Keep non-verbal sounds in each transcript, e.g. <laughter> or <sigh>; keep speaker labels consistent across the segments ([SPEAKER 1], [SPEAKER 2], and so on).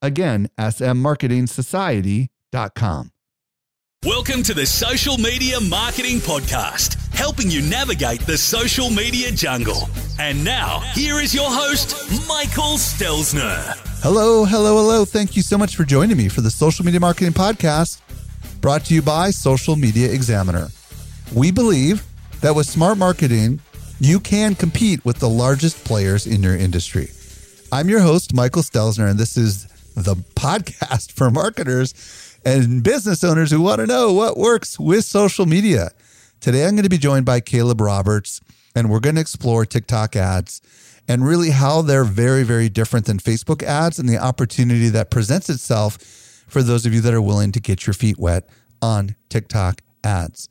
[SPEAKER 1] Again, smmarketingsociety.com.
[SPEAKER 2] Welcome to the Social Media Marketing Podcast, helping you navigate the social media jungle. And now, here is your host, Michael Stelzner.
[SPEAKER 1] Hello, hello, hello. Thank you so much for joining me for the Social Media Marketing Podcast, brought to you by Social Media Examiner. We believe that with smart marketing, you can compete with the largest players in your industry. I'm your host, Michael Stelzner, and this is the podcast <laughs> for marketers and business owners who want to know what works with social media. Today, I'm going to be joined by Caleb Roberts, and we're going to explore TikTok ads and really how they're very, very different than Facebook ads and the opportunity that presents itself for those of you that are willing to get your feet wet on TikTok ads.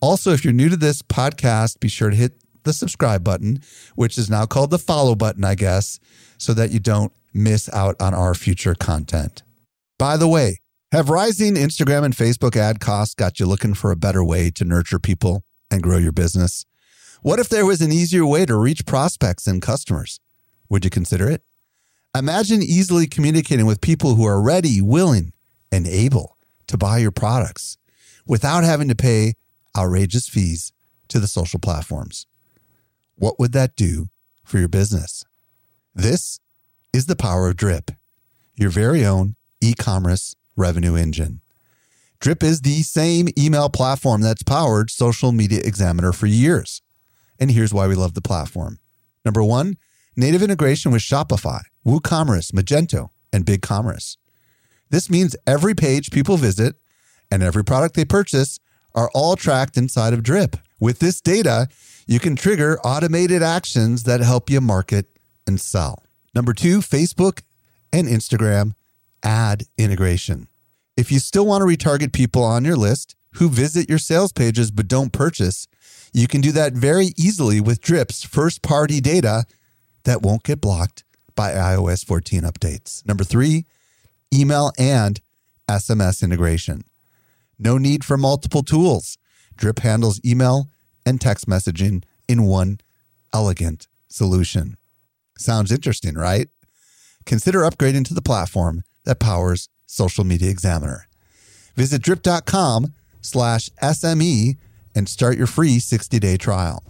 [SPEAKER 1] Also, if you're new to this podcast, be sure to hit the subscribe button, which is now called the follow button, I guess, so that you don't miss out on our future content. By the way, have rising Instagram and Facebook ad costs got you looking for a better way to nurture people and grow your business? What if there was an easier way to reach prospects and customers? Would you consider it? Imagine easily communicating with people who are ready, willing, and able to buy your products without having to pay outrageous fees to the social platforms. What would that do for your business? This is the power of Drip, your very own e commerce revenue engine. Drip is the same email platform that's powered Social Media Examiner for years. And here's why we love the platform. Number one, native integration with Shopify, WooCommerce, Magento, and BigCommerce. This means every page people visit and every product they purchase are all tracked inside of Drip. With this data, you can trigger automated actions that help you market and sell. Number two, Facebook and Instagram ad integration. If you still want to retarget people on your list who visit your sales pages but don't purchase, you can do that very easily with Drip's first party data that won't get blocked by iOS 14 updates. Number three, email and SMS integration. No need for multiple tools. Drip handles email and text messaging in one elegant solution. Sounds interesting, right? Consider upgrading to the platform that powers Social Media Examiner. Visit drip.com slash SME and start your free 60-day trial.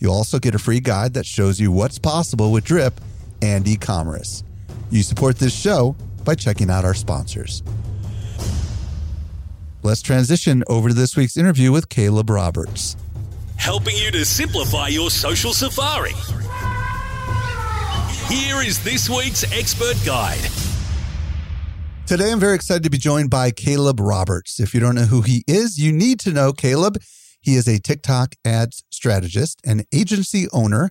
[SPEAKER 1] You'll also get a free guide that shows you what's possible with Drip and e-commerce. You support this show by checking out our sponsors. Let's transition over to this week's interview with Caleb Roberts.
[SPEAKER 2] Helping you to simplify your social safari. Here is this week's expert guide.
[SPEAKER 1] Today, I'm very excited to be joined by Caleb Roberts. If you don't know who he is, you need to know Caleb. He is a TikTok ads strategist and agency owner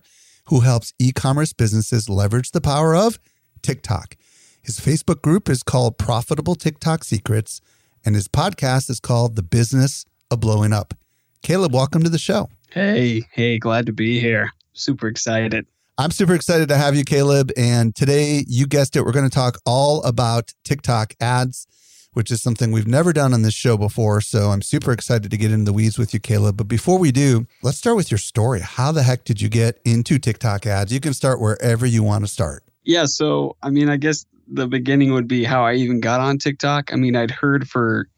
[SPEAKER 1] who helps e commerce businesses leverage the power of TikTok. His Facebook group is called Profitable TikTok Secrets, and his podcast is called The Business of Blowing Up. Caleb, welcome to the show.
[SPEAKER 3] Hey, hey, glad to be here. Super excited.
[SPEAKER 1] I'm super excited to have you, Caleb. And today, you guessed it, we're going to talk all about TikTok ads, which is something we've never done on this show before. So I'm super excited to get into the weeds with you, Caleb. But before we do, let's start with your story. How the heck did you get into TikTok ads? You can start wherever you want to start.
[SPEAKER 3] Yeah. So, I mean, I guess the beginning would be how I even got on TikTok. I mean, I'd heard for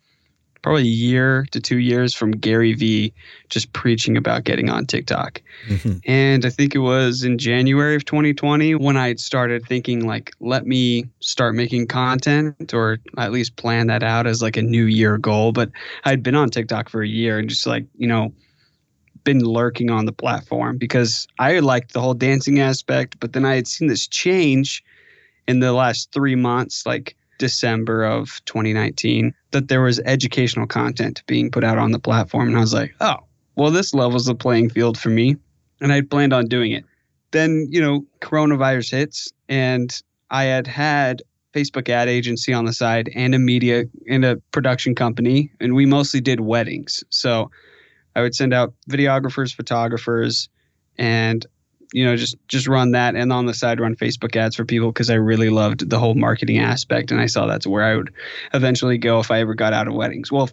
[SPEAKER 3] probably a year to two years from Gary Vee just preaching about getting on TikTok. Mm-hmm. And I think it was in January of 2020 when I started thinking like, let me start making content or at least plan that out as like a new year goal. But I'd been on TikTok for a year and just like, you know, been lurking on the platform because I liked the whole dancing aspect, but then I had seen this change in the last three months, like December of 2019 that there was educational content being put out on the platform. And I was like, oh, well, this levels the playing field for me. And I planned on doing it. Then, you know, coronavirus hits and I had had Facebook ad agency on the side and a media and a production company, and we mostly did weddings. So I would send out videographers, photographers, and you know just just run that and on the side run facebook ads for people because i really loved the whole marketing aspect and i saw that's where i would eventually go if i ever got out of weddings. Well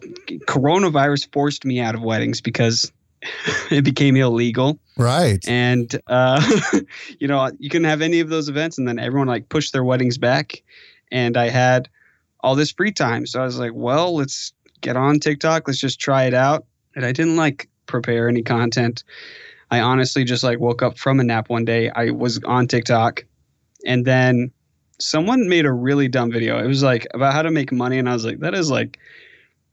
[SPEAKER 3] coronavirus forced me out of weddings because <laughs> it became illegal.
[SPEAKER 1] Right.
[SPEAKER 3] and uh, <laughs> you know you couldn't have any of those events and then everyone like pushed their weddings back and i had all this free time. So i was like well let's get on tiktok let's just try it out. And i didn't like prepare any content i honestly just like woke up from a nap one day i was on tiktok and then someone made a really dumb video it was like about how to make money and i was like that is like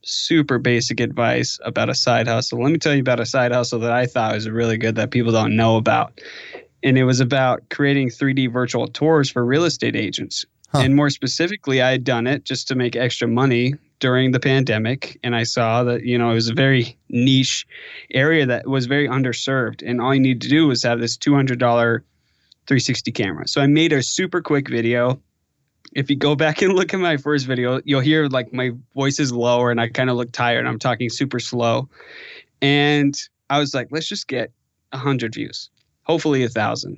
[SPEAKER 3] super basic advice about a side hustle. Let me tell you about a side hustle that I thought was really good that people don't know about. And it was about creating 3D virtual tours for real estate agents.
[SPEAKER 1] Huh.
[SPEAKER 3] And more specifically, I had done it just to make extra money during the pandemic. And I saw that, you know, it was a very niche area that was very underserved. And all you need to do was have this $200 360 camera. So I made a super quick video if you go back and <laughs> look at my first video, you'll hear like my voice is lower and I kind of look tired. I'm talking super slow. And I was like, let's just get 100 views, hopefully a thousand.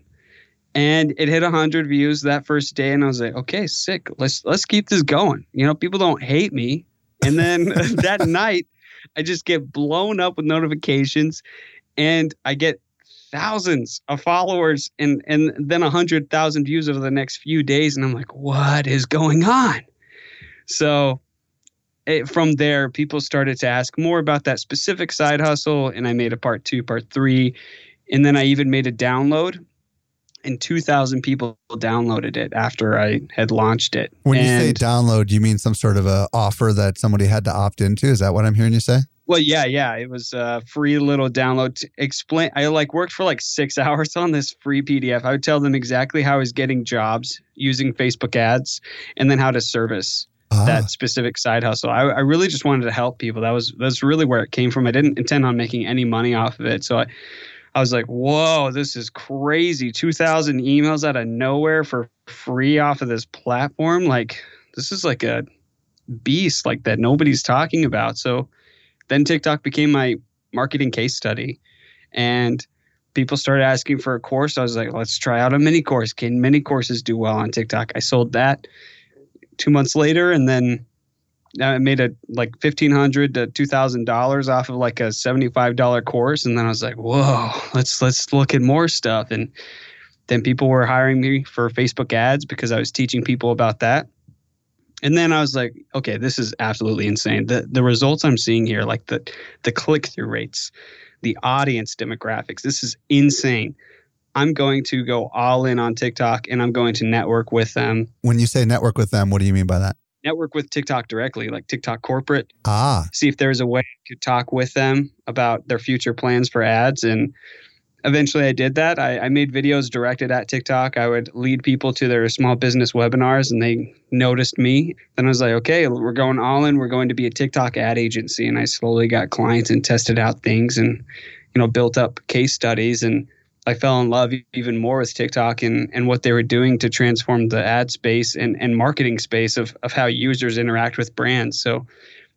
[SPEAKER 3] And it hit 100 views that first day. And I was like, okay, sick. Let's, let's keep this going. You know, people don't hate me. And then <laughs> that night, I just get blown up with notifications and I get thousands of followers and and then a hundred thousand views over the next few days and i'm like what is going on? So it, from there people started to ask more about that specific side hustle and i made a part two part three and then i even made a download and 2000 people downloaded it after i had launched it
[SPEAKER 1] When you say download, you mean some sort of a offer that somebody had to opt into? Is that what I'm hearing you say?
[SPEAKER 3] Well, yeah, yeah. It was a free little download to explain. I like worked for like six <laughs> hours on this free PDF. I would tell them exactly how I was getting jobs using Facebook ads and then how to service
[SPEAKER 1] Ah,
[SPEAKER 3] that specific side hustle. I, I really just wanted to help people. That was that's really where it came from. I didn't intend on making any money off of it. So I, I was like, whoa, this is crazy. 2,000 emails out of nowhere for free off of this platform. Like, this is like a beast like that nobody's talking about. So then TikTok became my marketing case study. And people started asking for a course. I was like, let's try out a mini course. Can mini courses do well on TikTok? I sold that two months later and then I made a like fifteen hundred to two thousand dollars off of like a seventy five dollar course, and then I was like, "Whoa, let's let's look at more stuff." And then people were hiring me for Facebook ads because I was teaching people about that. And then I was like, "Okay, this is absolutely insane. the The results I'm seeing here, like the the click through rates, the audience demographics, this is insane." I'm going to go all in on TikTok, and I'm going to network with them.
[SPEAKER 1] when you say network with them, what do you mean by that?
[SPEAKER 3] Network with TikTok directly, like TikTok corporate
[SPEAKER 1] Ah,
[SPEAKER 3] see if there's a way to talk with them about their future plans for ads. And eventually I did that. I, I made videos directed at TikTok. I would lead people to their small business webinars and they noticed me. Then I was like, okay, we're going all in. We're going to be a TikTok ad agency. And I slowly got clients and tested out things and, you know, built up case studies and I fell in love even more with TikTok and, and what they were doing to transform the ad space and, and marketing space of, of how users interact with brands. So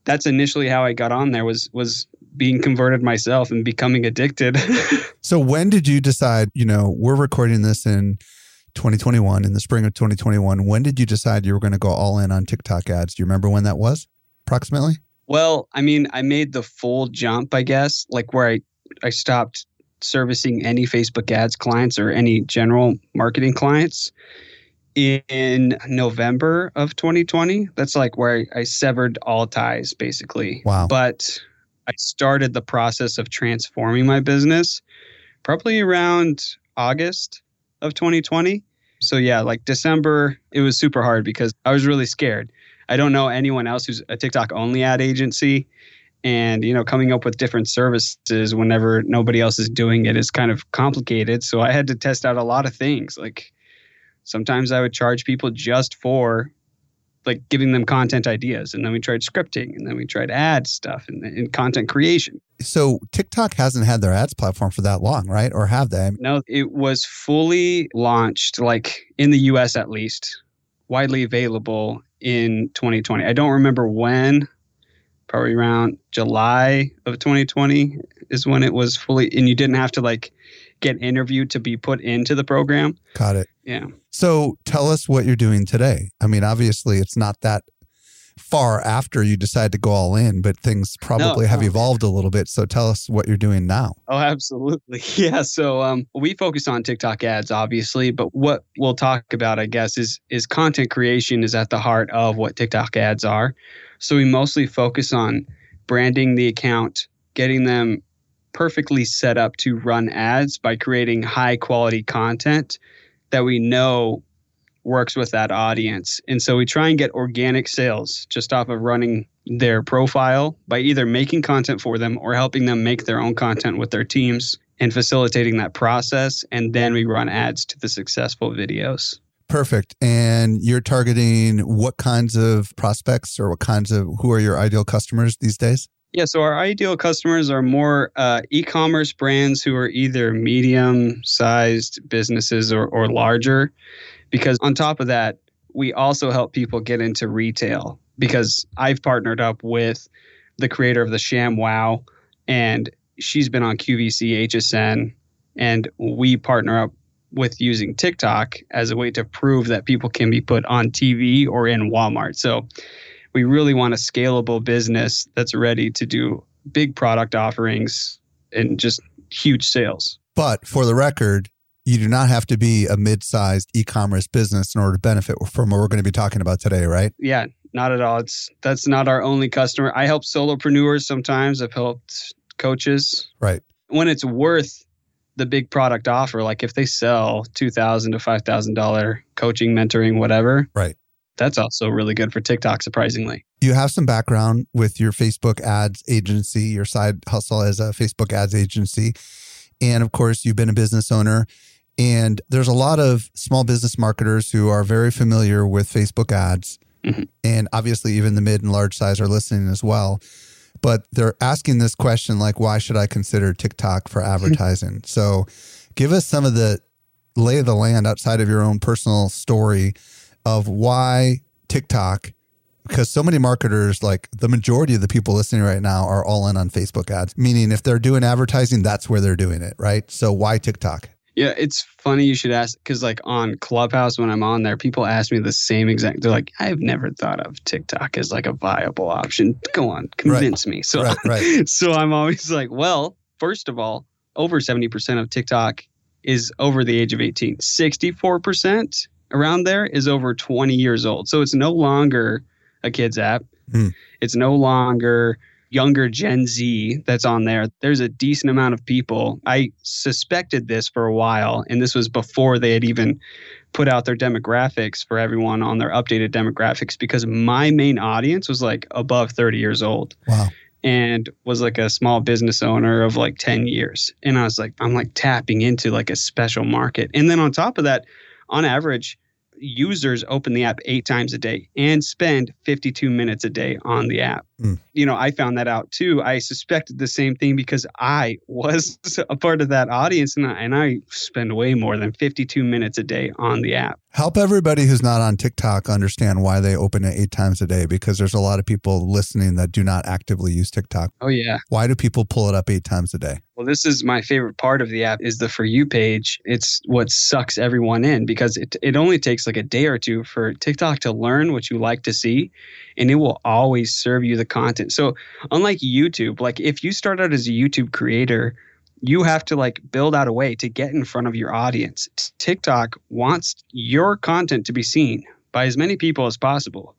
[SPEAKER 3] that's initially how I got on there was was being converted myself and becoming addicted. <laughs>
[SPEAKER 1] so when did you decide? You know, we're recording this in 2021, in the spring of 2021. When did you decide you were going to go all in on TikTok ads? Do you remember when that was, approximately?
[SPEAKER 3] well, I mean, I made the full jump, I guess, like where I, I stopped servicing any Facebook ads clients or any general marketing clients in November of 2020. That's like where I, I severed all ties basically.
[SPEAKER 1] Wow.
[SPEAKER 3] But I started the process of transforming my business probably around August of 2020. So yeah, like December, it was super hard because I was really scared. I don't know anyone else who's a TikTok only ad agency. And, you know, coming up with different services whenever nobody else is doing it is kind of complicated. So I had to test out a lot of things. Like sometimes I would charge people just for like giving them content ideas. And then we tried scripting and then we tried ad stuff and, and content creation.
[SPEAKER 1] So TikTok hasn't had their ads platform for that long, right? Or have they?
[SPEAKER 3] No, it was fully launched, like in the US at least, widely available in 2020. I don't remember when, probably around July of 2020 is when it was fully, and you didn't have to like get interviewed to be put into the program.
[SPEAKER 1] Got it.
[SPEAKER 3] Yeah.
[SPEAKER 1] So tell us what you're doing today. I mean, obviously, it's not that far after you decide to go all in, but things probably
[SPEAKER 3] No,
[SPEAKER 1] have
[SPEAKER 3] no.
[SPEAKER 1] evolved a little bit. So tell us what you're doing now.
[SPEAKER 3] Oh, absolutely. <laughs> Yeah. So um, we focus on TikTok ads, obviously, but what we'll talk about, I guess, is is content creation is at the heart of what TikTok ads are. So we mostly focus on branding the account, getting them perfectly set up to run ads by creating high quality content that we know works with that audience. And so we try and get organic sales just off of running their profile by either making content for them or helping them make their own content with their teams and facilitating that process. And then we run ads to the successful videos.
[SPEAKER 1] Perfect. And you're targeting what kinds of prospects or what kinds of who are your ideal customers these days?
[SPEAKER 3] Yeah, so our ideal customers are more uh, e-commerce brands who are either medium-sized businesses or, or larger, because on top of that, we also help people get into retail. Because I've partnered up with the creator of the Sham Wow, and she's been on QVC, HSN, and we partner up with using TikTok as a way to prove that people can be put on TV or in Walmart. So we really want a scalable business that's ready to do big product offerings and just huge sales.
[SPEAKER 1] But for the record, you do not have to be a mid-sized e-commerce business in order to benefit from what we're going to be talking about today, right?
[SPEAKER 3] Yeah, not at all. It's that's not our only customer. I help solopreneurs sometimes. I've helped coaches.
[SPEAKER 1] Right.
[SPEAKER 3] When it's worth the big product offer, like if they sell two thousand to five thousand dollar coaching, mentoring, whatever.
[SPEAKER 1] Right.
[SPEAKER 3] That's also really good for TikTok, surprisingly.
[SPEAKER 1] You have some background with your Facebook ads agency, your side hustle as a Facebook ads agency. And of course, you've been a business owner. And there's a lot of small business marketers who are very familiar with Facebook ads.
[SPEAKER 3] Mhm.
[SPEAKER 1] And obviously, even the mid and large size are listening as well. But they're asking this question like, why should I consider TikTok for <laughs> advertising? so give us some of the lay of the land outside of your own personal story of why TikTok because so many marketers, like the majority of the people listening right now, are all in on Facebook ads. Meaning, if they're doing advertising, that's where they're doing it, right? So why TikTok?
[SPEAKER 3] Yeah, it's funny you should ask because, like, on Clubhouse, when I'm on there, people ask me the same exact. They're like, "I've never thought of TikTok as like a viable option. Go on, convince me." So,
[SPEAKER 1] Right, <laughs> right.
[SPEAKER 3] so I'm always like, "Well, first of all, over seventy percent of TikTok is over the age of eighteen. Sixty-four percent around there is over twenty years old. So it's no longer a kids app.
[SPEAKER 1] Hmm.
[SPEAKER 3] It's no longer." younger Gen Z that's on there, there's a decent amount of people. I suspected this for a while, and this was before they had even put out their demographics for everyone on their updated demographics because my main audience was like above 30 years old
[SPEAKER 1] Wow.
[SPEAKER 3] and was like a small business owner of like 10 years. And I was like, I'm like tapping into like a special market. And then on top of that, on average, users open the app eight times a day and spend 52 minutes a day on the app.
[SPEAKER 1] Mm.
[SPEAKER 3] You know, I found that out too. I suspected the same thing because I was <laughs> a part of that audience and I, and I spend way more than 52 minutes a day on the app.
[SPEAKER 1] Help everybody who's not on TikTok understand why they open it eight times a day because there's a lot of people listening that do not actively use TikTok.
[SPEAKER 3] Oh, yeah.
[SPEAKER 1] Why do people pull it up eight times a day?
[SPEAKER 3] Well, this is my favorite part of the app is the for you page. It's what sucks everyone in because it it only takes like a day or two for TikTok to learn what you like to see and it will always serve you the content. So, unlike YouTube, like if you start out as a YouTube creator, you have to like build out a way to get in front of your audience. TikTok wants your content to be seen by as many people as possible.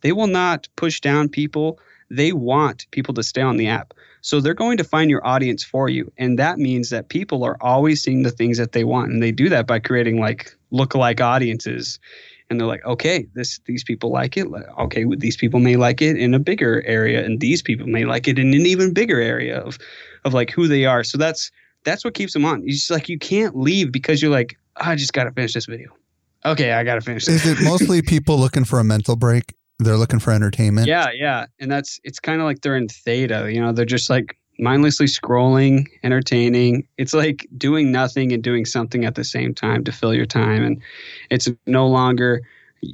[SPEAKER 3] They will not push down people. They want people to stay on the app. So they're going to find your audience for you. And that means that people are always seeing the things that they want. And they do that by creating like lookalike audiences. And they're like, okay, this these people like it. Okay, these people may like it in a bigger area, and these people may like it in an even bigger area of of like who they are. So that's that's what keeps them on. You just like you can't leave because you're like, "Oh, I just gotta finish this video. Okay, I gotta finish this.
[SPEAKER 1] Is it <laughs> mostly people looking for a mental break? They're looking for entertainment.
[SPEAKER 3] Yeah, yeah. And that's it's kind of like they're in theta, you know, they're just like mindlessly scrolling, entertaining. It's like doing nothing and doing something at the same time to fill your time and it's no longer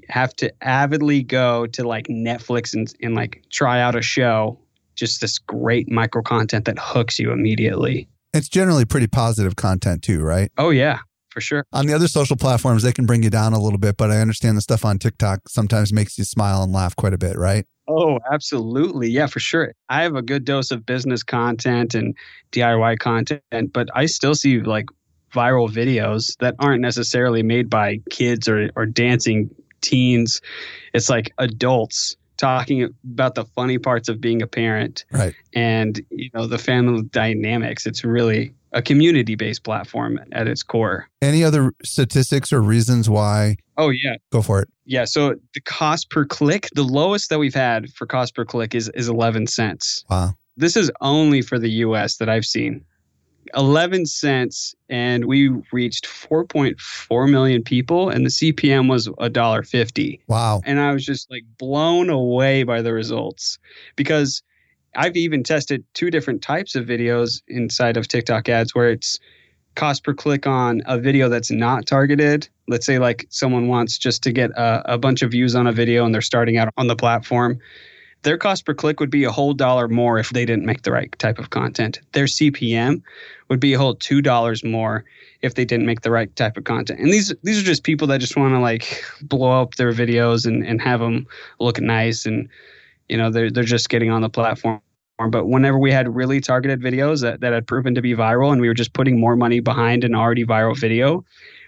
[SPEAKER 3] have to avidly go to like Netflix and, and like try out a show. Just this great micro content that hooks you immediately.
[SPEAKER 1] It's generally pretty positive content too, right?
[SPEAKER 3] Oh yeah, for sure.
[SPEAKER 1] On the other social platforms, they can bring you down a little bit, but I understand the stuff on TikTok sometimes makes you smile and laugh quite a bit, right?
[SPEAKER 3] Oh, absolutely. Yeah, for sure. I have a good dose of business content and DIY content, but I still see like viral videos that aren't necessarily made by kids or, or dancing teens. It's like adults talking about the funny parts of being a parent
[SPEAKER 1] right
[SPEAKER 3] and you know the family dynamics it's really a community based platform at its core.
[SPEAKER 1] Any other statistics or reasons why?
[SPEAKER 3] Oh yeah.
[SPEAKER 1] Go for it.
[SPEAKER 3] Yeah so the cost per click the lowest that we've had for cost per click is is 11 cents.
[SPEAKER 1] Wow.
[SPEAKER 3] This is only for the us that i've seen. 11 cents and we reached 4.4 million people and the cpm was $1.50
[SPEAKER 1] wow.
[SPEAKER 3] And i was just like blown away by the results because i've even tested two different types of videos inside of tiktok ads where it's cost per click on a video that's not targeted let's say like someone wants just to get a, a bunch of views on a video and they're starting out on the platform their cost per click would be a whole dollar more if they didn't make the right type of content. Their CPM would be a whole two dollars more if they didn't make the right type of content. And these these are just people that just want to like blow up their videos and, and have them look nice and you know they're they're just getting on the platform. But whenever we had really targeted videos that, that had proven to be viral and we were just putting more money behind an already viral video,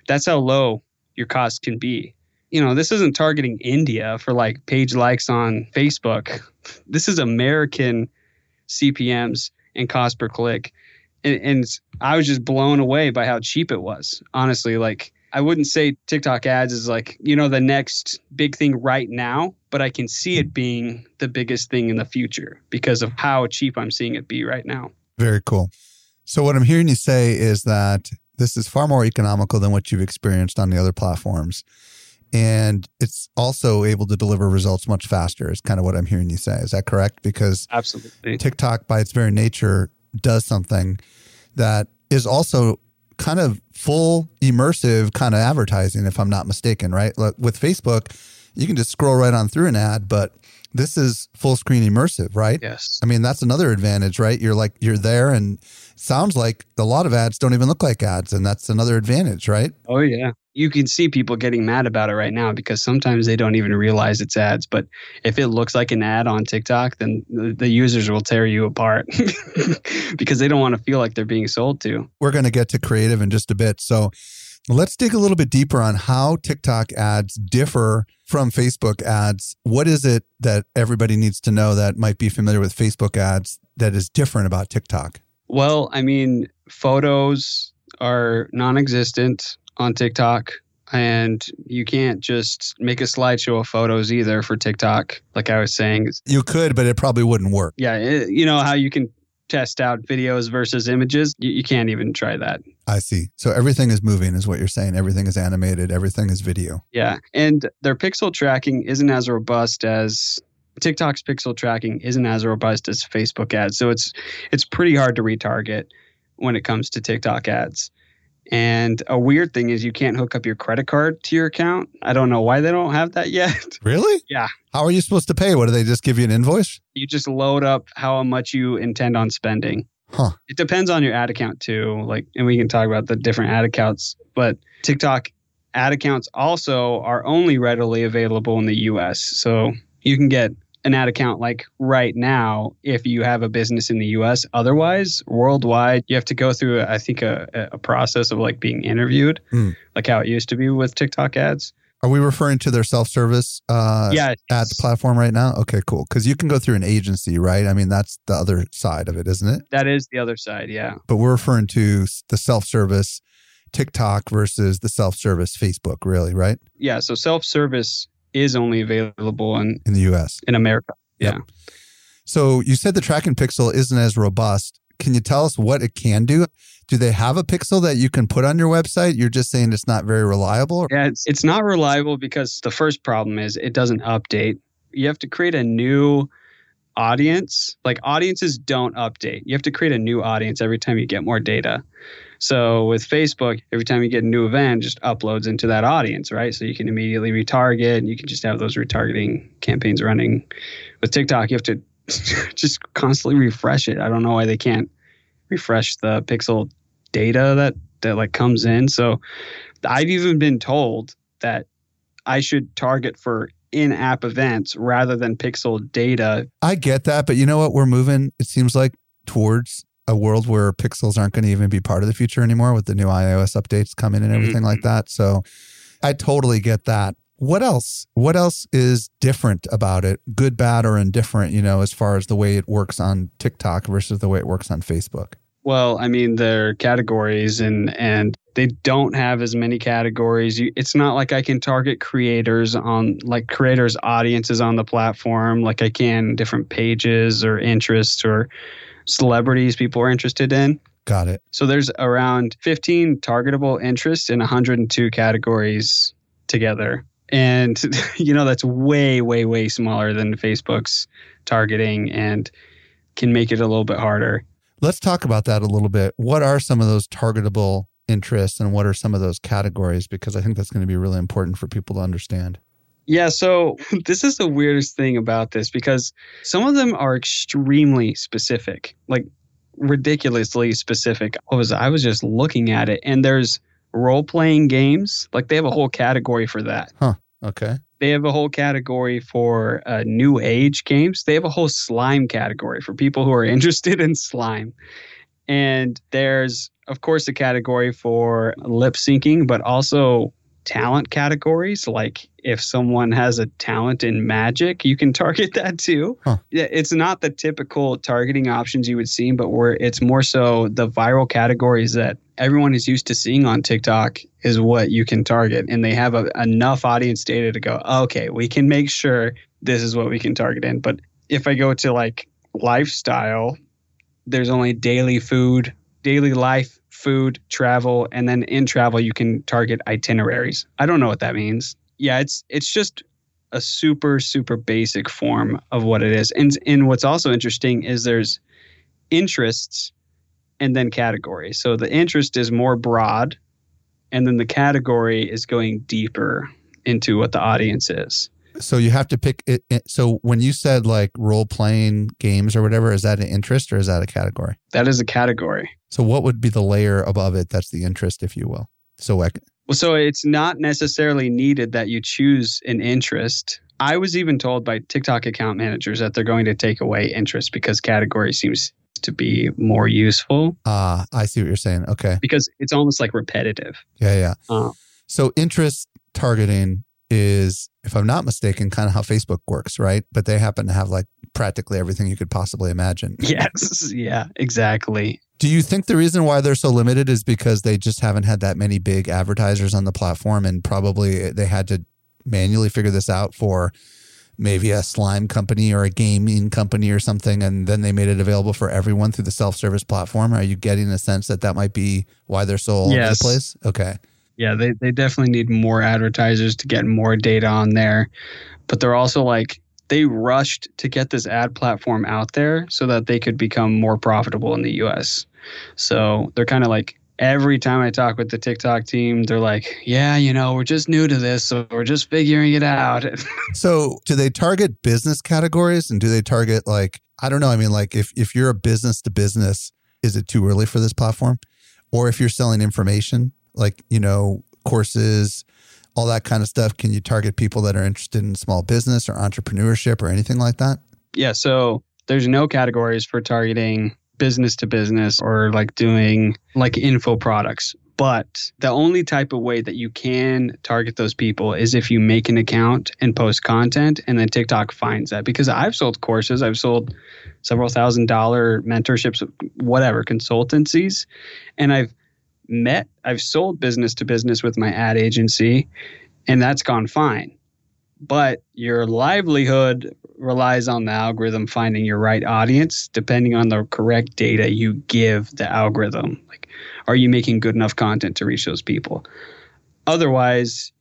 [SPEAKER 3] that's how low your cost can be you know, this isn't targeting India for like page likes on Facebook. <laughs> This is American CPMs and cost per click. And, and, I was just blown away by how cheap it was. Honestly, like I wouldn't say TikTok ads is like, you know, the next big thing right now, but I can see it being the biggest thing in the future because of how cheap I'm seeing it be right now.
[SPEAKER 1] Very cool. So, what I'm hearing you say is that this is far more economical than what you've experienced on the other platforms. And it's also able to deliver results much faster is kind of what i'm hearing you say. Is that correct? Because
[SPEAKER 3] absolutely.
[SPEAKER 1] Tiktok by its very nature does something that is also kind of full immersive kind of advertising if i'm not mistaken right? With facebook you can just scroll right on through an ad but this is full screen immersive right
[SPEAKER 3] yes
[SPEAKER 1] i mean that's another advantage right you're like you're there and sounds like a lot of ads don't even look like ads and that's another advantage right
[SPEAKER 3] oh yeah you can see people getting mad about it right now because sometimes they don't even realize it's ads. But if it looks like an ad on TikTok, then the, the users will tear you apart <laughs> because they don't want to feel like they're being sold to.
[SPEAKER 1] We're going to get to creative in just a bit. So let's dig a little bit deeper on how TikTok ads differ from Facebook ads. What is it that everybody needs to know that might be familiar with Facebook ads that is different about TikTok?
[SPEAKER 3] Well, I mean, photos are non existent on TikTok. And you can't just make a slideshow of photos either for TikTok. Like I was saying,
[SPEAKER 1] you could, but it probably wouldn't work.
[SPEAKER 3] Yeah. It, you know how you can test out videos versus images? You, you can't even try that.
[SPEAKER 1] I see. So everything is moving, is what you're saying. Everything is animated, everything is video.
[SPEAKER 3] Yeah. And their pixel tracking isn't as robust as TikTok's pixel tracking isn't as robust as Facebook ads. So it's it's pretty hard to retarget when it comes to TikTok ads. And a weird thing is you can't hook up your credit card to your account. I don't know why they don't have that <laughs> yet.
[SPEAKER 1] Really?
[SPEAKER 3] yeah.
[SPEAKER 1] How are you supposed to pay? What do they just give you an invoice?
[SPEAKER 3] You just load up how much you intend on spending.
[SPEAKER 1] Huh.
[SPEAKER 3] It depends on your ad account too. Like and we can talk about the different ad accounts, but TikTok ad accounts also are only readily available in the US. So you can get an ad account like right now if you have a business in the US. Otherwise, worldwide, you have to go through, I think, a, a process of like being interviewed,
[SPEAKER 1] mm.
[SPEAKER 3] like how it used to be with TikTok ads.
[SPEAKER 1] Are we referring to their self-service uh,
[SPEAKER 3] yeah,
[SPEAKER 1] ads platform right now? Okay, cool. Because you can go through an agency, right? I mean, that's the other side of it, isn't it?
[SPEAKER 3] That is the other side, yeah.
[SPEAKER 1] But we're referring to the self-service TikTok versus the self-service Facebook, really, right?
[SPEAKER 3] Yeah. So self-service is only available in
[SPEAKER 1] in the US.
[SPEAKER 3] In America. Yeah. Yep.
[SPEAKER 1] So you said the tracking pixel isn't as robust. Can you tell us what it can do? Do they have a pixel that you can put on your website? You're just saying it's not very reliable?
[SPEAKER 3] Yeah, it's, it's not reliable because the first problem is it doesn't update. You have to create a new audience, like audiences don't update. You have to create a new audience every time you get more data. So with Facebook, every time you get a new event, just uploads into that audience, right? So you can immediately retarget and you can just have those retargeting campaigns running. With TikTok, you have to <laughs> just constantly refresh it. I don't know why they can't refresh the pixel data that that like comes in. So I've even been told that I should target for in-app events rather than pixel data.
[SPEAKER 1] I get that, but you know what? We're moving. It seems like towards a world where pixels aren't going to even be part of the future anymore with the new iOS updates coming and everything mm-hmm. like that. So I totally get that. What else? What else is different about it? Good, bad, or indifferent, you know, as far as the way it works on TikTok versus the way it works on Facebook?
[SPEAKER 3] Well, I mean, they're categories and and they don't have as many categories. You, it's not like I can target creators on like creators audiences on the platform like I can different pages or interests or celebrities people are interested in.
[SPEAKER 1] Got it.
[SPEAKER 3] So there's around 15 targetable interests in 102 categories together. And <laughs> you know that's way way way smaller than Facebook's targeting and can make it a little bit harder.
[SPEAKER 1] Let's talk about that a little bit. What are some of those targetable interests and what are some of those categories? Because I think that's going to be really important for people to understand.
[SPEAKER 3] Yeah, so <laughs> this is the weirdest thing about this because some of them are extremely specific, like ridiculously specific. What was I was just looking at it and there's role playing games, like they have a whole category for that.
[SPEAKER 1] Huh. Okay.
[SPEAKER 3] They have a whole category for uh, new age games. They have a whole slime category for people who are <laughs> interested in slime. And there's, of course, a category for lip syncing, but also talent categories. Like if someone has a talent in magic, you can <laughs> target that too. Huh. It's not the typical targeting options you would see, but where it's more so the viral categories that everyone is used to seeing on TikTok is what you can target. And they have a, enough audience data to go, okay, we can make sure this is what we can target in. But if I go to like lifestyle, there's only daily food, daily life food, travel, and then in travel you can target itineraries. I don't know what that means. Yeah, it's it's just a super super basic form of what it is. And and what's also interesting is there's interests and then categories. So the interest is more broad and then the category is going deeper into what the audience is.
[SPEAKER 1] So you have to pick it. So when you said like role playing games or whatever, is that an interest or is that a category?
[SPEAKER 3] That is a category.
[SPEAKER 1] So what would be the layer above it that's the interest, if you will? So like,
[SPEAKER 3] well, so it's not necessarily needed that you choose an interest. I was even told by TikTok account managers that they're going to take away interest because category seems to be more useful.
[SPEAKER 1] Ah, uh, I see what you're saying. Okay.
[SPEAKER 3] Because it's almost like repetitive.
[SPEAKER 1] Yeah, yeah. Uh, so interest targeting is, if I'm not mistaken, kind of how Facebook works, right? But they happen to have like practically everything you could possibly imagine. <laughs>
[SPEAKER 3] Yes. Yeah, exactly.
[SPEAKER 1] Do you think the reason why they're so limited is because they just haven't had that many big advertisers on the platform and probably they had to manually figure this out for maybe a slime company or a gaming company or something and then they made it available for everyone through the self-service platform are you getting a sense that that might be why they're so all yes. over the place okay
[SPEAKER 3] yeah, they, they definitely need more advertisers to get more data on there. But they're also like, they rushed to get this ad platform out there so that they could become more profitable in the US. So they're kind of like, every time I talk with the TikTok team, they're like, yeah, you know, we're just new to this, so we're just figuring it out. <laughs>
[SPEAKER 1] so do they target business categories and do they target like, I don't know, I mean, like if, if you're a business to business, is it too early for this platform? Or if you're selling information, like, you know, courses, all that kind of stuff? Can you target people that are interested in small business or entrepreneurship or anything like that?
[SPEAKER 3] Yeah. So there's no categories for targeting business to business or like doing like info products. But the only type of way that you can target those people is if you make an account and post content and then TikTok finds that. Because I've sold courses, I've sold several thousand dollar mentorships, whatever, consultancies, and I've met, I've sold business to business with my ad agency, and that's gone fine. But your livelihood relies on the algorithm finding your right audience depending on the correct data you give the algorithm. Like, are you making good enough content to reach those people? Otherwise,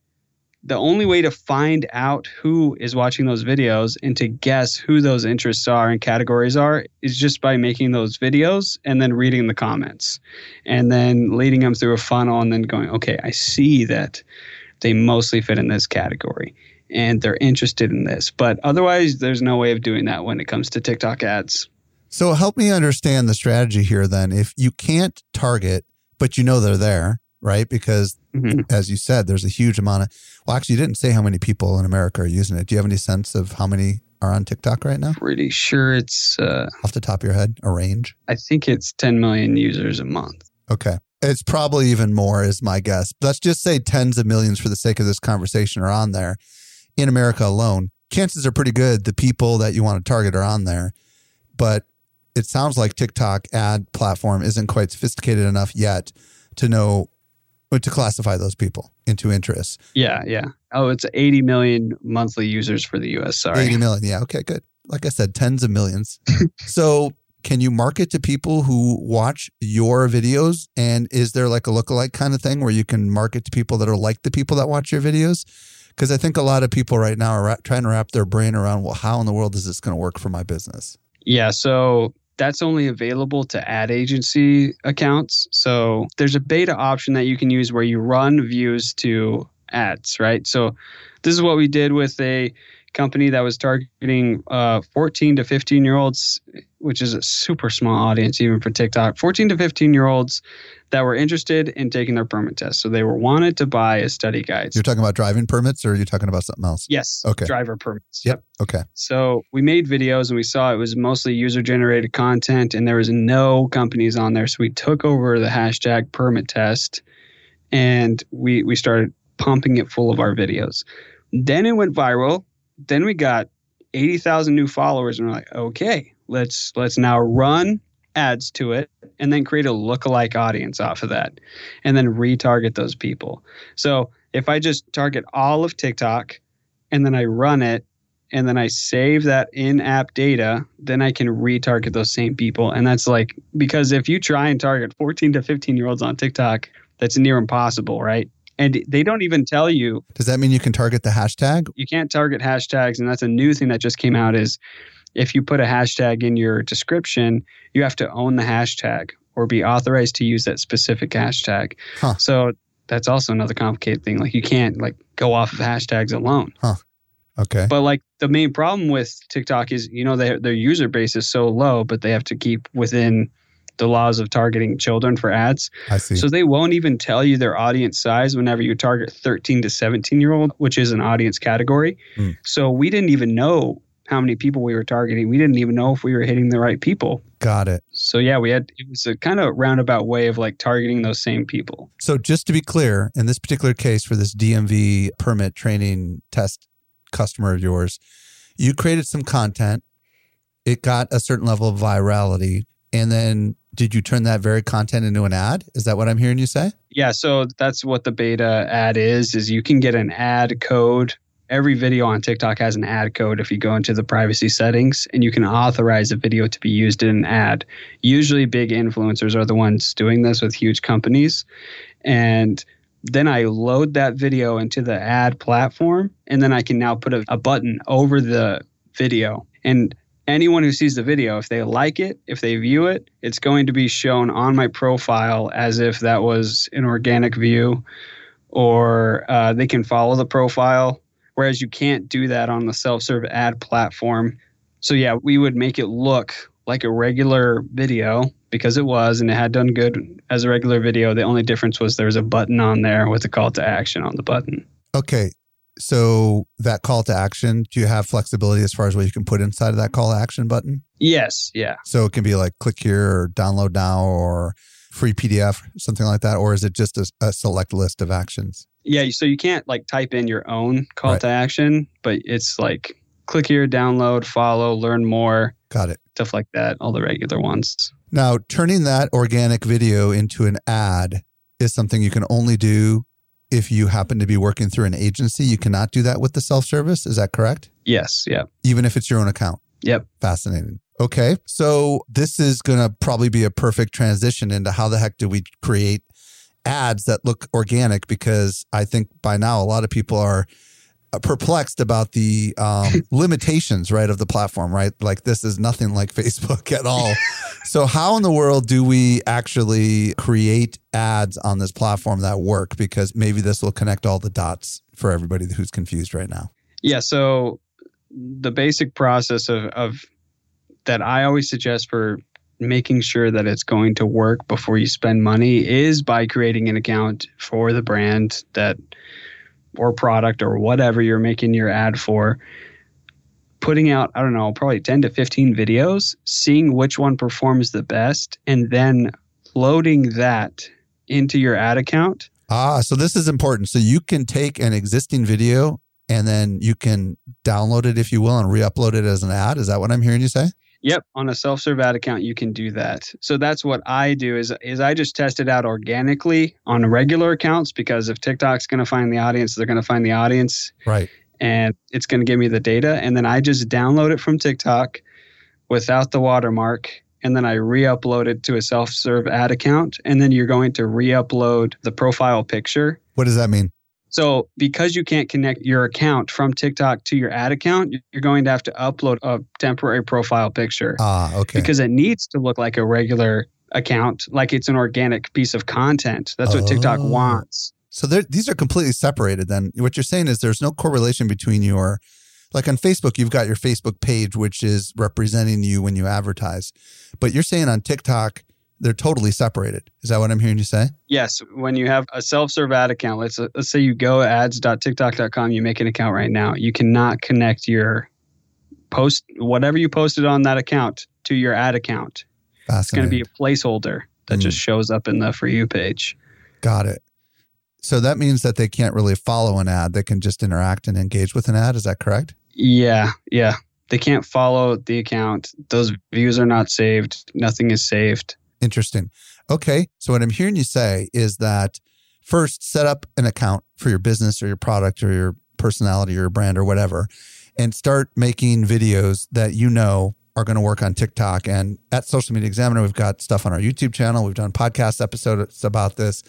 [SPEAKER 3] the only way to find out who is watching those videos and to guess who those interests are and categories are is just by making those videos and then reading the comments and then leading them through a funnel and then going, okay, I see that they mostly fit in this category and they're interested in this. But otherwise, there's no way of doing that when it comes to TikTok ads.
[SPEAKER 1] So help me understand the strategy here then. If you can't target, but you know they're there, right? Because
[SPEAKER 3] Mhm.
[SPEAKER 1] as you said, there's a huge amount of, well, actually, you didn't say how many people in America are using it. Do you have any sense of how many are on TikTok right now?
[SPEAKER 3] Pretty sure it's, uh,
[SPEAKER 1] Off the top of your head, a range?
[SPEAKER 3] I think it's 10 million users a month.
[SPEAKER 1] Okay. It's probably even more, is my guess. Let's just say tens of millions for the sake of this conversation are on there in America alone. Chances are pretty good the people that you want to target are on there. But it sounds like TikTok ad platform isn't quite sophisticated enough yet to know to classify those people into interests.
[SPEAKER 3] Yeah, yeah. Oh, it's 80 million monthly users for the US. Sorry.
[SPEAKER 1] 80 million. Yeah. Okay, good. Like I said, tens of millions. <laughs> so can you market to people who watch your videos? And is there like a lookalike kind of thing where you can market to people that are like the people that watch your videos? Because I think a lot of people right now are ra- trying to wrap their brain around, well, how in the world is this going to work for my business?
[SPEAKER 3] Yeah, so that's only available to ad agency accounts. So there's a beta option that you can use where you run views to ads, right? So this is what we did with a company that was targeting uh, 14 to 15 year olds, which is a super small audience even for TikTok. 14 to 15 year olds that were interested in taking their permit test. So they were wanted to buy a study guide.
[SPEAKER 1] You're talking about driving permits or are you talking about something else?
[SPEAKER 3] Yes.
[SPEAKER 1] Okay.
[SPEAKER 3] Driver permits.
[SPEAKER 1] Yep. Okay.
[SPEAKER 3] So we made videos and we saw it was mostly user generated content and there was no companies on there. So we took over the hashtag permit test and we, we started pumping it full of our videos. Then it went viral. Then we got 80,000 new followers and we're like, okay, let's let's now run ads to it and then create a lookalike audience off of that and then retarget those people. So if I just target all of TikTok and then I run it and then I save that in app data, then I can retarget those same people. And that's like, because if you try and target 14 to 15 year olds on TikTok, that's near impossible, right? And they don't even tell you,
[SPEAKER 1] Does that mean you can target the hashtag?
[SPEAKER 3] you can't target hashtags. And that's a new thing that just came out is if you put a hashtag in your description, you have to own the hashtag or be authorized to use that specific hashtag.
[SPEAKER 1] Huh.
[SPEAKER 3] So that's also another complicated thing. Like you can't like go off of hashtags alone.
[SPEAKER 1] Okay.
[SPEAKER 3] But like the main problem with TikTok is, you know, their their user base is so low, but they have to keep within the laws of targeting children for ads.
[SPEAKER 1] I see.
[SPEAKER 3] So they won't even tell you their audience size whenever you target 13 to 17 year old, which is an audience category.
[SPEAKER 1] Hmm.
[SPEAKER 3] So we didn't even know how many people we were targeting. We didn't even know if we were hitting the right people.
[SPEAKER 1] Got it.
[SPEAKER 3] So yeah, we had it was a kind of roundabout way of like targeting those same people.
[SPEAKER 1] So just to be clear, in this particular case for this DMV permit training test customer of yours, you created some content. It got a certain level of virality. And then did you turn that very content into an ad? Is that what I'm hearing you say?
[SPEAKER 3] Yeah, so that's what the beta ad is is you can get an ad code. Every video on TikTok has an ad code if you go into the privacy settings and you can authorize a video to be used in an ad. Usually big influencers are the ones doing this with huge companies. And then I load that video into the ad platform and then I can now put a, a button over the video. And anyone who sees the video, if they like it, if they view it, it's going to be shown on my profile as if that was an organic view, or uh, they can follow the profile. Whereas you can't do that on the self serve ad platform. So, yeah, we would make it look like a regular video because it was and it had done good as a regular video. The only difference was there was a button on there with a call to action on the button.
[SPEAKER 1] Okay. So that call to action, do you have flexibility as far as what you can put inside of that call to action button?
[SPEAKER 3] Yes, yeah.
[SPEAKER 1] So it can be like click here or download now or free PDF, something like that. Or is it just a, a select list of actions?
[SPEAKER 3] Yeah, so you can't like type in your own call
[SPEAKER 1] Right.
[SPEAKER 3] to action, but it's like click here, download, follow, learn more,
[SPEAKER 1] Got it.
[SPEAKER 3] stuff like that, all the regular ones.
[SPEAKER 1] Now, turning that organic video into an ad is something you can only do if you happen to be working through an agency. You cannot do that with the self service. Is that correct?
[SPEAKER 3] Yes, yeah.
[SPEAKER 1] Even if it's your own account.
[SPEAKER 3] Yep.
[SPEAKER 1] Fascinating. Okay. So this is going to probably be a perfect transition into how the heck do we create ads that look organic because I think by now a lot of people are uh, perplexed about the um, <laughs> limitations, right, of the platform, right? Like this is nothing like <laughs> Facebook at all. <laughs> so, how in the world do we actually create ads on this platform that work? Because maybe this will connect all the dots for everybody who's confused right now.
[SPEAKER 3] Yeah. So, the basic process of, of that I always suggest for making sure that it's going to work before you spend money is by creating an account for the brand that or product or whatever you're making your ad for. Putting out i don't know probably 10 to 15 videos seeing which one performs the best and then loading that into your ad account.
[SPEAKER 1] Ah so this is important. So you can take an existing video and then you can download it if you will and re-upload it as an ad. Is that what i'm hearing you say
[SPEAKER 3] Yep, on a self-serve ad account you can do that. So that's what I do is is I just test it out organically on regular accounts because if TikTok's going to find the audience, they're going to find the audience.
[SPEAKER 1] Right.
[SPEAKER 3] And it's going to give me the data and then I just download it from TikTok without the watermark and then I re-upload it to a self-serve ad account and then you're going to re-upload the profile picture.
[SPEAKER 1] What does that mean?
[SPEAKER 3] So, because you can't connect your account from TikTok to your ad account, you're going to have to upload a temporary profile picture.
[SPEAKER 1] Ah, okay.
[SPEAKER 3] Because it needs to look like a regular account, like it's an organic piece of content. That's what TikTok
[SPEAKER 1] Oh.
[SPEAKER 3] wants.
[SPEAKER 1] So these are completely separated. Then what you're saying is there's no correlation between your, like on Facebook, you've got your Facebook page, which is representing you when you advertise, but you're saying on TikTok they're totally separated. Is that what I'm hearing you say?
[SPEAKER 3] Yes, when you have a self-serve ad account, let's let's say you go ads.tiktok.com, you make an account right now. You cannot connect your post whatever you posted on that account to your ad account. It's going to be a placeholder that
[SPEAKER 1] Mm.
[SPEAKER 3] just shows up in the for you page.
[SPEAKER 1] Got it. So that means that they can't really follow an ad; they can just interact and engage with an ad. Is that correct?
[SPEAKER 3] Yeah, yeah. They can't follow the account. Those views are not saved. Nothing is saved.
[SPEAKER 1] Interesting. Okay. So what I'm hearing you say is that first set up an account for your business or your product or your personality or your brand or whatever and start making videos that you know are going to work on TikTok. And at Social Media Examiner, we've got stuff on our YouTube channel. We've done podcast episodes about this.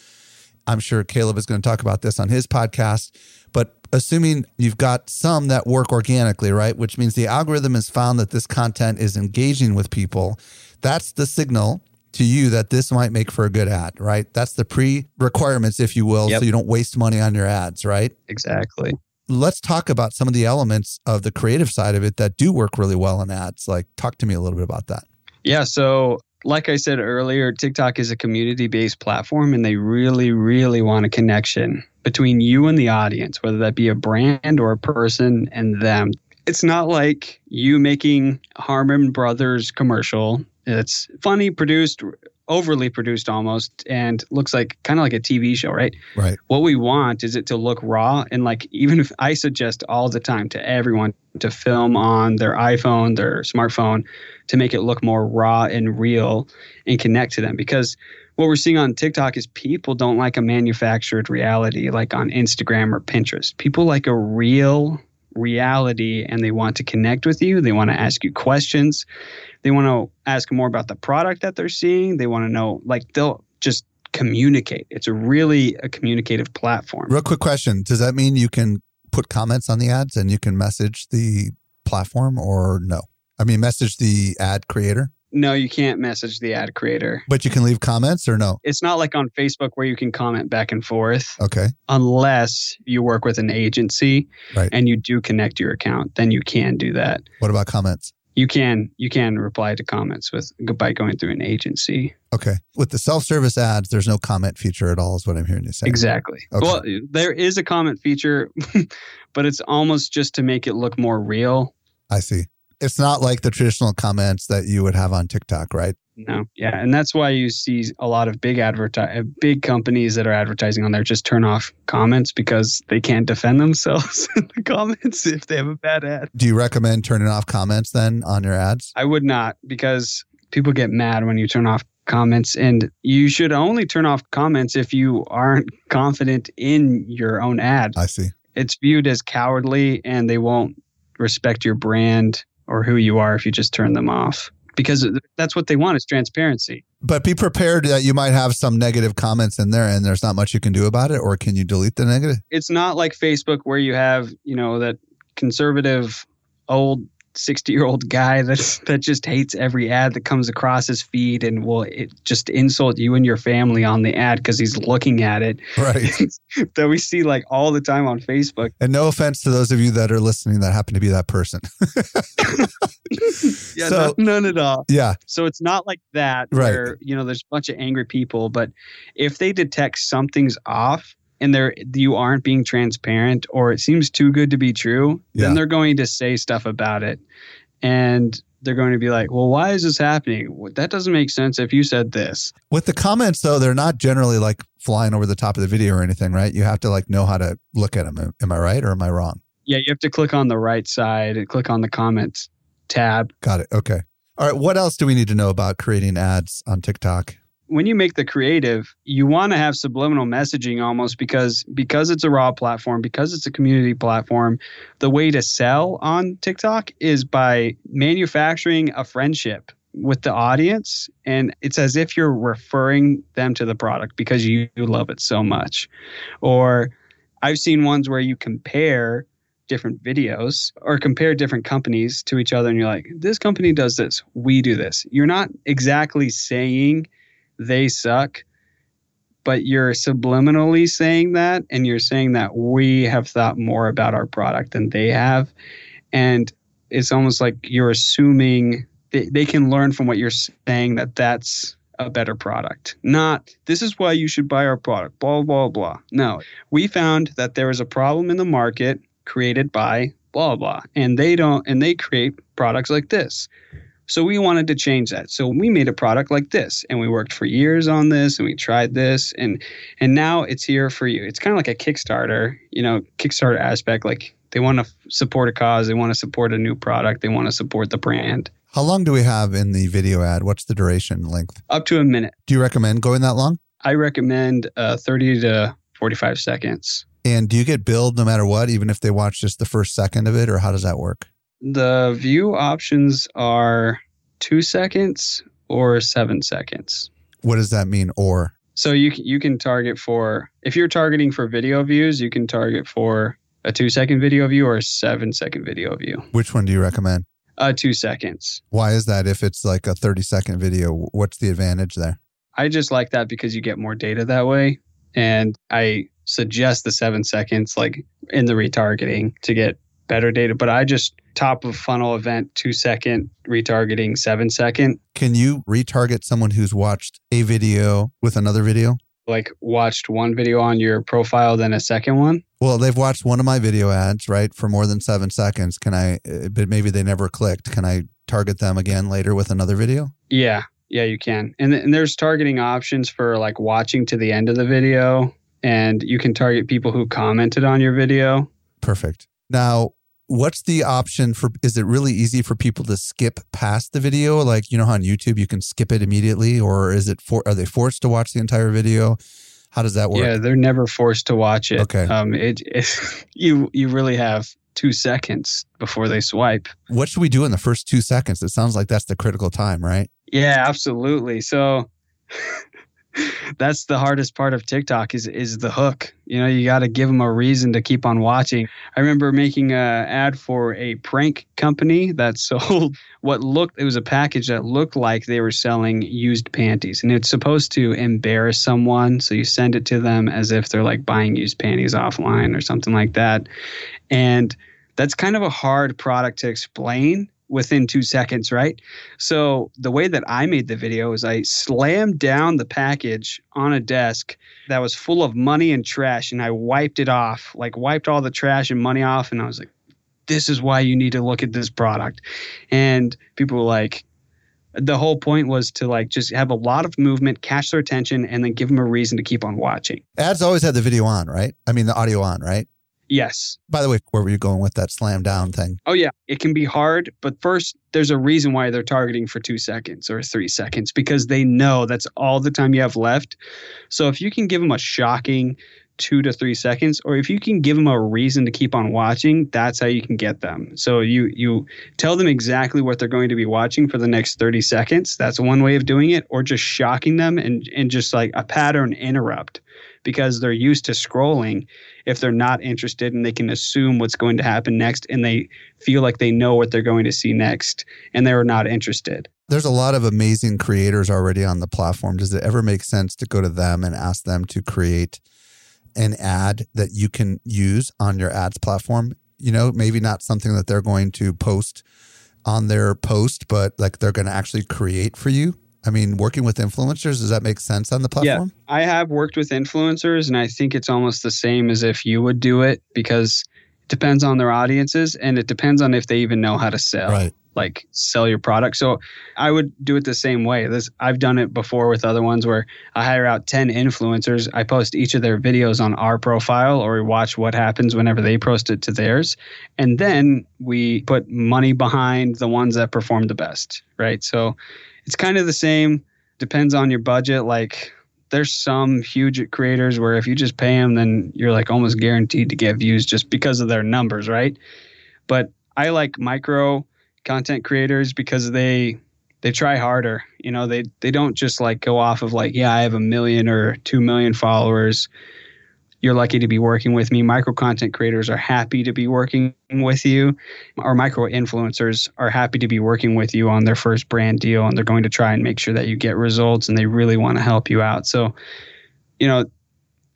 [SPEAKER 1] I'm sure Caleb is going to talk about this on his podcast. But assuming you've got some that work organically, right? Which means the algorithm has found that this content is engaging with people. That's the signal to you that this might make for a good ad, right? That's the pre requirements, if you will,
[SPEAKER 3] Yep.
[SPEAKER 1] so you don't waste money on your ads, right?
[SPEAKER 3] Exactly.
[SPEAKER 1] Let's talk about some of the elements of the creative side of it that do work really well in ads. Like, talk to me a little bit about that.
[SPEAKER 3] Yeah. So, like I said earlier, TikTok is a community based platform and they really, really want a connection between you and the audience, whether that be a brand or a person and them. It's not like you making Harmon Brothers commercial. It's funny, produced, overly produced almost, and looks like kind of like a TV show, right?
[SPEAKER 1] Right.
[SPEAKER 3] what we want is it to look raw and like even if i suggest all the time to everyone to film on their iphone their smartphone to make it look more raw and real and connect to them because what we're seeing on tiktok is people don't like a manufactured reality like on instagram or pinterest people like a real reality and they want to connect with you they want to ask you questions they want to ask more about the product that they're seeing they want to know like they'll just communicate. It's a really a communicative platform.
[SPEAKER 1] Real quick question Does that mean you can put comments on the ads and you can message the platform or no? I mean, message the ad creator,
[SPEAKER 3] No, you can't message the ad creator.
[SPEAKER 1] but you can leave comments or no?
[SPEAKER 3] It's not like on Facebook where you can comment back and forth
[SPEAKER 1] Okay.
[SPEAKER 3] unless you work with an agency
[SPEAKER 1] Right.
[SPEAKER 3] and you do connect your account, then you can do that.
[SPEAKER 1] What about comments?
[SPEAKER 3] You can you can reply to comments with by going through an agency.
[SPEAKER 1] Okay. With the self service ads, there's no comment feature at all, is what I'm hearing you say.
[SPEAKER 3] Exactly.
[SPEAKER 1] Okay.
[SPEAKER 3] Well, there is a comment feature, <laughs> but it's almost just to make it look more real.
[SPEAKER 1] I see. It's not like the traditional comments that you would have on TikTok, right?
[SPEAKER 3] No, yeah, and that's why you see a lot of big adverti- uh, big companies that are advertising on there just turn off comments because they can't defend themselves <laughs> in the comments if they have a bad ad.
[SPEAKER 1] Do you recommend turning off comments then on your ads?
[SPEAKER 3] I would not because people get mad when you turn off comments, and you should only turn off comments if you aren't confident in your own ad.
[SPEAKER 1] I see.
[SPEAKER 3] It's viewed as cowardly, and they won't respect your brand or who you are if you just turn them off. because that's what they want is transparency.
[SPEAKER 1] But be prepared that you might have some negative comments in there and there's not much you can do about it, or can you delete the negative?
[SPEAKER 3] It's not like Facebook where you have, you know, that conservative old 60 year old guy that's that just hates every ad that comes across his feed and will it just insult you and your family on the ad because he's looking at it
[SPEAKER 1] Right. <laughs>
[SPEAKER 3] that we see like all the time on facebook
[SPEAKER 1] And no offense to those of you that are listening that happen to be that person. <laughs>
[SPEAKER 3] yeah
[SPEAKER 1] So-
[SPEAKER 3] no- none at all
[SPEAKER 1] yeah.
[SPEAKER 3] so it's not like that
[SPEAKER 1] Right.
[SPEAKER 3] where you know there's a bunch of angry people but if they detect something's off and they're you aren't being transparent or it seems too good to be true
[SPEAKER 1] Yeah.
[SPEAKER 3] then they're going to say stuff about it and they're going to be like well why is this happening that doesn't make sense if you said this
[SPEAKER 1] With the comments, though, they're not generally like flying over the top of the video or anything, right? You have to like know how to look at them. Am I right or am I wrong?
[SPEAKER 3] yeah you have to click on the right side and click on the comments tab
[SPEAKER 1] Got it. Okay. All right. What else do we need to know about creating ads on TikTok?
[SPEAKER 3] When you make the creative, you want to have subliminal messaging almost because because it's a raw platform, because it's a community platform, the way to sell on TikTok is by manufacturing a friendship with the audience and it's as if you're referring them to the product because you, love it so much. Or I've seen ones where you compare different videos or compare different companies to each other and you're like, this company does this, we do this. You're not exactly saying they suck, but you're subliminally saying that and you're saying that we have thought more about our product than they have. And it's almost like you're assuming they, they can learn from what you're saying that that's a better product. Not this is why you should buy our product, blah, blah, blah. No, we found that there is a problem in the market created by blah, blah. And they don't, and they create products like this. So we wanted to change that. So we made a product like this and we worked for years on this and we tried this and and now it's here for you. It's kind of like a Kickstarter, you know, Kickstarter aspect like they want to f- support a cause, they want to support a new product, they want to support the brand.
[SPEAKER 1] How long do we have in the video ad? What's the duration length?
[SPEAKER 3] Up to a minute.
[SPEAKER 1] Do you recommend going that long?
[SPEAKER 3] I recommend uh, 30 to 45 seconds.
[SPEAKER 1] And do you get billed no matter what, even if they watch just the first second of it, or how does that work?
[SPEAKER 3] The view options are 2 seconds or 7 seconds.
[SPEAKER 1] What does that mean? Or
[SPEAKER 3] So you you can target for if you're targeting for video views, you can target for a two second video view or a seven second video view.
[SPEAKER 1] which one do you recommend?
[SPEAKER 3] Uh, two seconds.
[SPEAKER 1] Why is that? If it's like a 30 second video, what's the advantage there?
[SPEAKER 3] I just like that because you get more data that way, and I suggest the seven seconds like in the retargeting to get better data. But I just top of funnel event two second retargeting seven second
[SPEAKER 1] Can you retarget someone who's watched a video with another video?
[SPEAKER 3] like watched one video on your profile then a second one.
[SPEAKER 1] Well, they've watched one of my video ads, right, for more than seven seconds. Can I, uh, but maybe they never clicked. Can I target them again later with another video?
[SPEAKER 3] Yeah, yeah, you can. And, and there's targeting options for like watching to the end of the video, and you can target people who commented on your video.
[SPEAKER 1] Perfect. Now, what's the option for? Is it really easy for people to skip past the video? Like, you know how on YouTube you can skip it immediately, or is it for, are they forced to watch the entire video? How does that work?
[SPEAKER 3] Yeah, they're never forced to watch it.
[SPEAKER 1] Okay.
[SPEAKER 3] Um, it, it <laughs> you you really have two seconds before they swipe.
[SPEAKER 1] What should we do in the first two seconds? It sounds like that's the critical time, right?
[SPEAKER 3] Yeah, absolutely. So <laughs> that's the hardest part of TikTok is is the hook. You know, you got to give them a reason to keep on watching. I remember making a ad for a prank company that <laughs> sold what looked it was a package that looked like they were selling used panties and it's supposed to embarrass someone so you send it to them as if they're like buying used panties offline or something like that. And that's kind of a hard product to explain within 2 seconds, right? So the way that I made the video is I slammed down the package on a desk that was full of money and trash and I wiped it off, like wiped all the trash and money off and I was like this is why you need to look at this product. And people were like the whole point was to like just have a lot of movement, catch their attention and then give them a reason to keep on watching.
[SPEAKER 1] Ads always had the video on, right? I mean, the audio on, right?
[SPEAKER 3] Yes.
[SPEAKER 1] By the way, where were you going with that slam down thing?
[SPEAKER 3] Oh, yeah. It can be hard, but first, there's a reason why they're targeting for two seconds or three seconds because they know that's all the time you have left. So if you can give them a shocking two to three seconds, or if you can give them a reason to keep on watching, that's how you can get them. So you you tell them exactly what they're going to be watching for the next 30 seconds. That's one way of doing it, or just shocking them and, and just like a pattern interrupt because they're used to scrolling if they're not interested and they can assume what's going to happen next and they feel like they know what they're going to see next and they're not interested.
[SPEAKER 1] There's a lot of amazing creators already on the platform. Does it ever make sense to go to them and ask them to create an ad that you can use on your ads platform? You know, maybe not something that they're going to post on their post, but like they're going to actually create for you I mean, working with influencers, does that make sense on the platform?
[SPEAKER 3] Yeah, I have worked with influencers, and I think it's almost the same as if you would do it because it depends on their audiences and it depends on if they even know how to sell.
[SPEAKER 1] Right.
[SPEAKER 3] Like sell your product. So I would do it the same way. This I've done it before with other ones where I hire out 10 influencers. I post each of their videos on our profile or we watch what happens whenever they post it to theirs. And then we put money behind the ones that perform the best. Right. So it's kind of the same. Depends on your budget. Like there's some huge creators where if you just pay them, then you're like almost guaranteed to get views just because of their numbers, right? But I like micro content creators because they they try harder. You know, they they don't just like go off of like, yeah, I have a million or two million followers you're lucky to be working with me. Micro content creators are happy to be working with you. Our micro influencers are happy to be working with you on their first brand deal and they're going to try and make sure that you get results and they really want to help you out. So, you know,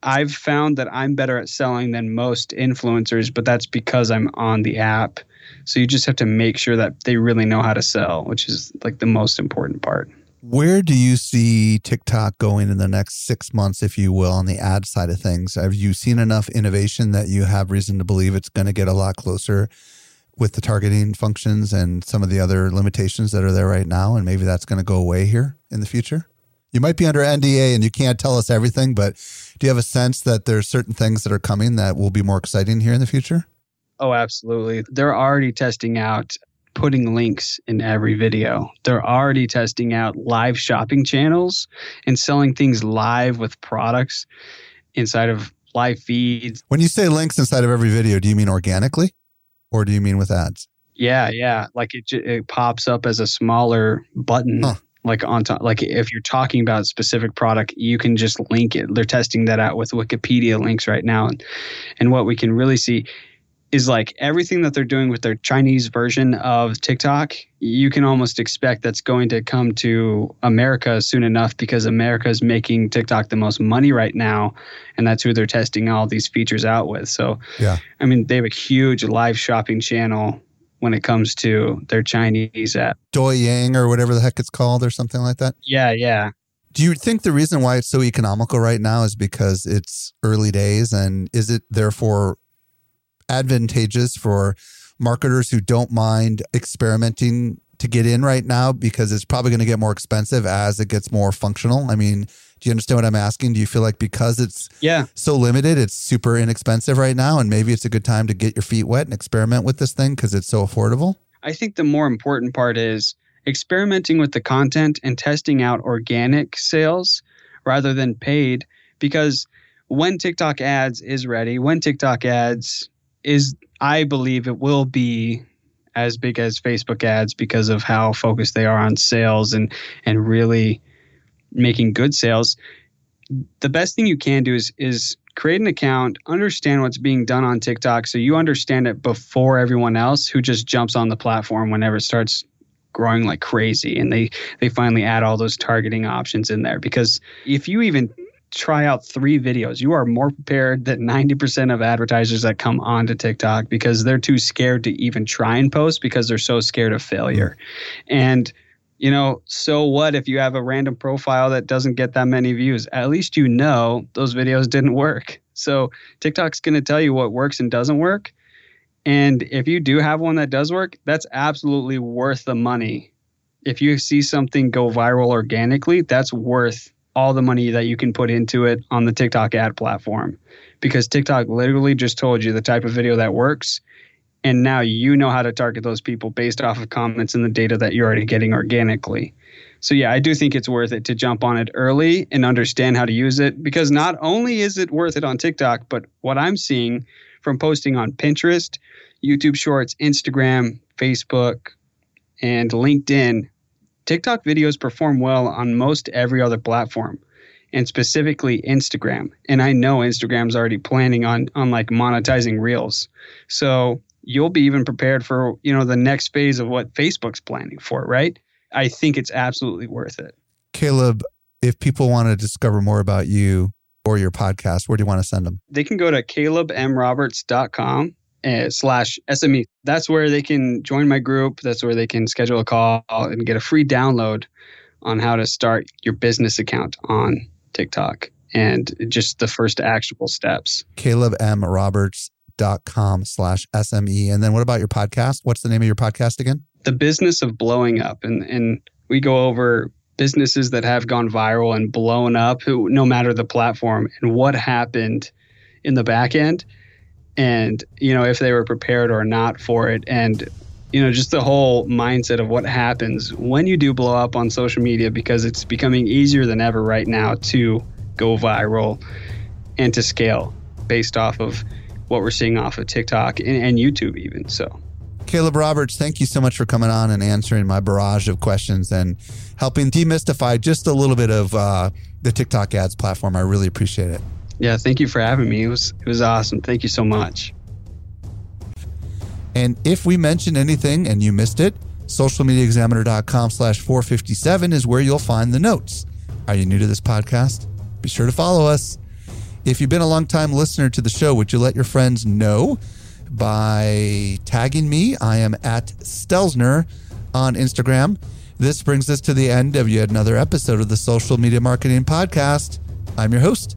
[SPEAKER 3] I've found that I'm better at selling than most influencers, but that's because I'm on the app. So you just have to make sure that they really know how to sell, which is like the most important part.
[SPEAKER 1] Where do you see TikTok going in the next six months, if you will, on the ad side of things? Have you seen enough innovation that you have reason to believe it's going to get a lot closer with the targeting functions and some of the other limitations that are there right now? And maybe that's going to go away here in the future? You might be under NDA and you can't tell us everything, but do you have a sense that there's certain things that are coming that will be more exciting here in the future?
[SPEAKER 3] Oh, absolutely. They're already testing out putting links in every video. They're already testing out live shopping channels and selling things live with products inside of live feeds.
[SPEAKER 1] When you say links inside of every video, do you mean organically or do you mean with ads?
[SPEAKER 3] Yeah, yeah. Like it, it pops up as a smaller button. Huh. Like on top, like if you're talking about a specific product, you can just link it. They're testing that out with Wikipedia links right now, and and what we can really see is like everything that they're doing with their Chinese version of TikTok, you can almost expect that's going to come to America soon enough because America is making TikTok the most money right now. And that's who they're testing all these features out with. So,
[SPEAKER 1] yeah,
[SPEAKER 3] I mean, they have a huge live shopping channel when it comes to their Chinese app.
[SPEAKER 1] Douyin or whatever the heck it's called or something like that.
[SPEAKER 3] Yeah, yeah.
[SPEAKER 1] Do you think the reason why it's so economical right now is because it's early days and is it therefore advantageous for marketers who don't mind experimenting to get in right now because it's probably going to get more expensive as it gets more functional. I mean, do you understand what I'm asking? Do you feel like because it's
[SPEAKER 3] yeah
[SPEAKER 1] so limited, it's super inexpensive right now, and maybe it's a good time to get your feet wet and experiment with this thing because it's so affordable?
[SPEAKER 3] I think the more important part is experimenting with the content and testing out organic sales rather than paid because when TikTok ads is ready, when TikTok ads is I believe it will be as big as Facebook ads because of how focused they are on sales and and really making good sales. The best thing you can do is is create an account, understand what's being done on TikTok so you understand it before everyone else who just jumps on the platform whenever it starts growing like crazy and they they finally add all those targeting options in there because if you even try out three videos. You are more prepared than 90% of advertisers that come onto TikTok because they're too scared to even try and post because they're so scared of failure. And you know, so what if you have a random profile that doesn't get that many views? At least you know those videos didn't work. So TikTok's going to tell you what works and doesn't work. And if you do have one that does work, that's absolutely worth the money. If you see something go viral organically, that's worth all the money that you can put into it on the TikTok ad platform because TikTok literally just told you the type of video that works. And now you know how to target those people based off of comments and the data that you're already getting organically. So, yeah, I do think it's worth it to jump on it early and understand how to use it because not only is it worth it on TikTok, but what I'm seeing from posting on Pinterest, YouTube Shorts, Instagram, Facebook, and LinkedIn, TikTok videos perform well on most every other platform and specifically Instagram. And I know Instagram's already planning on on like monetizing reels. So you'll be even prepared for, you know, the next phase of what Facebook's planning for, right? I think it's absolutely worth it.
[SPEAKER 1] Caleb, if people want to discover more about you or your podcast, where do you want to send them?
[SPEAKER 3] They can go to calebmroberts.com uh, slash SME. That's where they can join my group. That's where they can schedule a call and get a free download on how to start your business account on TikTok and just the first actionable steps.
[SPEAKER 1] CalebMRoberts.com slash SME. And then what about your podcast? What's the name of your podcast again?
[SPEAKER 3] The business of blowing up. And, and we go over businesses that have gone viral and blown up, who, no matter the platform, and what happened in the back end. And, you know, if they were prepared or not for it. And you know, just the whole mindset of what happens when you do blow up on social media because it's becoming easier than ever right now to go viral and to scale based off of what we're seeing off of TikTok and, and YouTube, even. So,
[SPEAKER 1] Caleb Roberts, thank you so much for coming on and answering my barrage of questions and helping demystify just a little bit of uh, the TikTok ads platform. I really appreciate it.
[SPEAKER 3] Yeah, thank you for having me. It was it was awesome. Thank you so much.
[SPEAKER 1] And if we mention anything and you missed it, socialmediaexaminer.com slash 457 is where you'll find the notes. Are you new to this podcast? Be sure to follow us. If you've been a long time listener to the show, would you let your friends know by tagging me? I am at Stelzner on Instagram. This brings us to the end of yet another episode of the Social Media Marketing Podcast. I'm your host,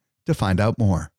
[SPEAKER 1] to find out more.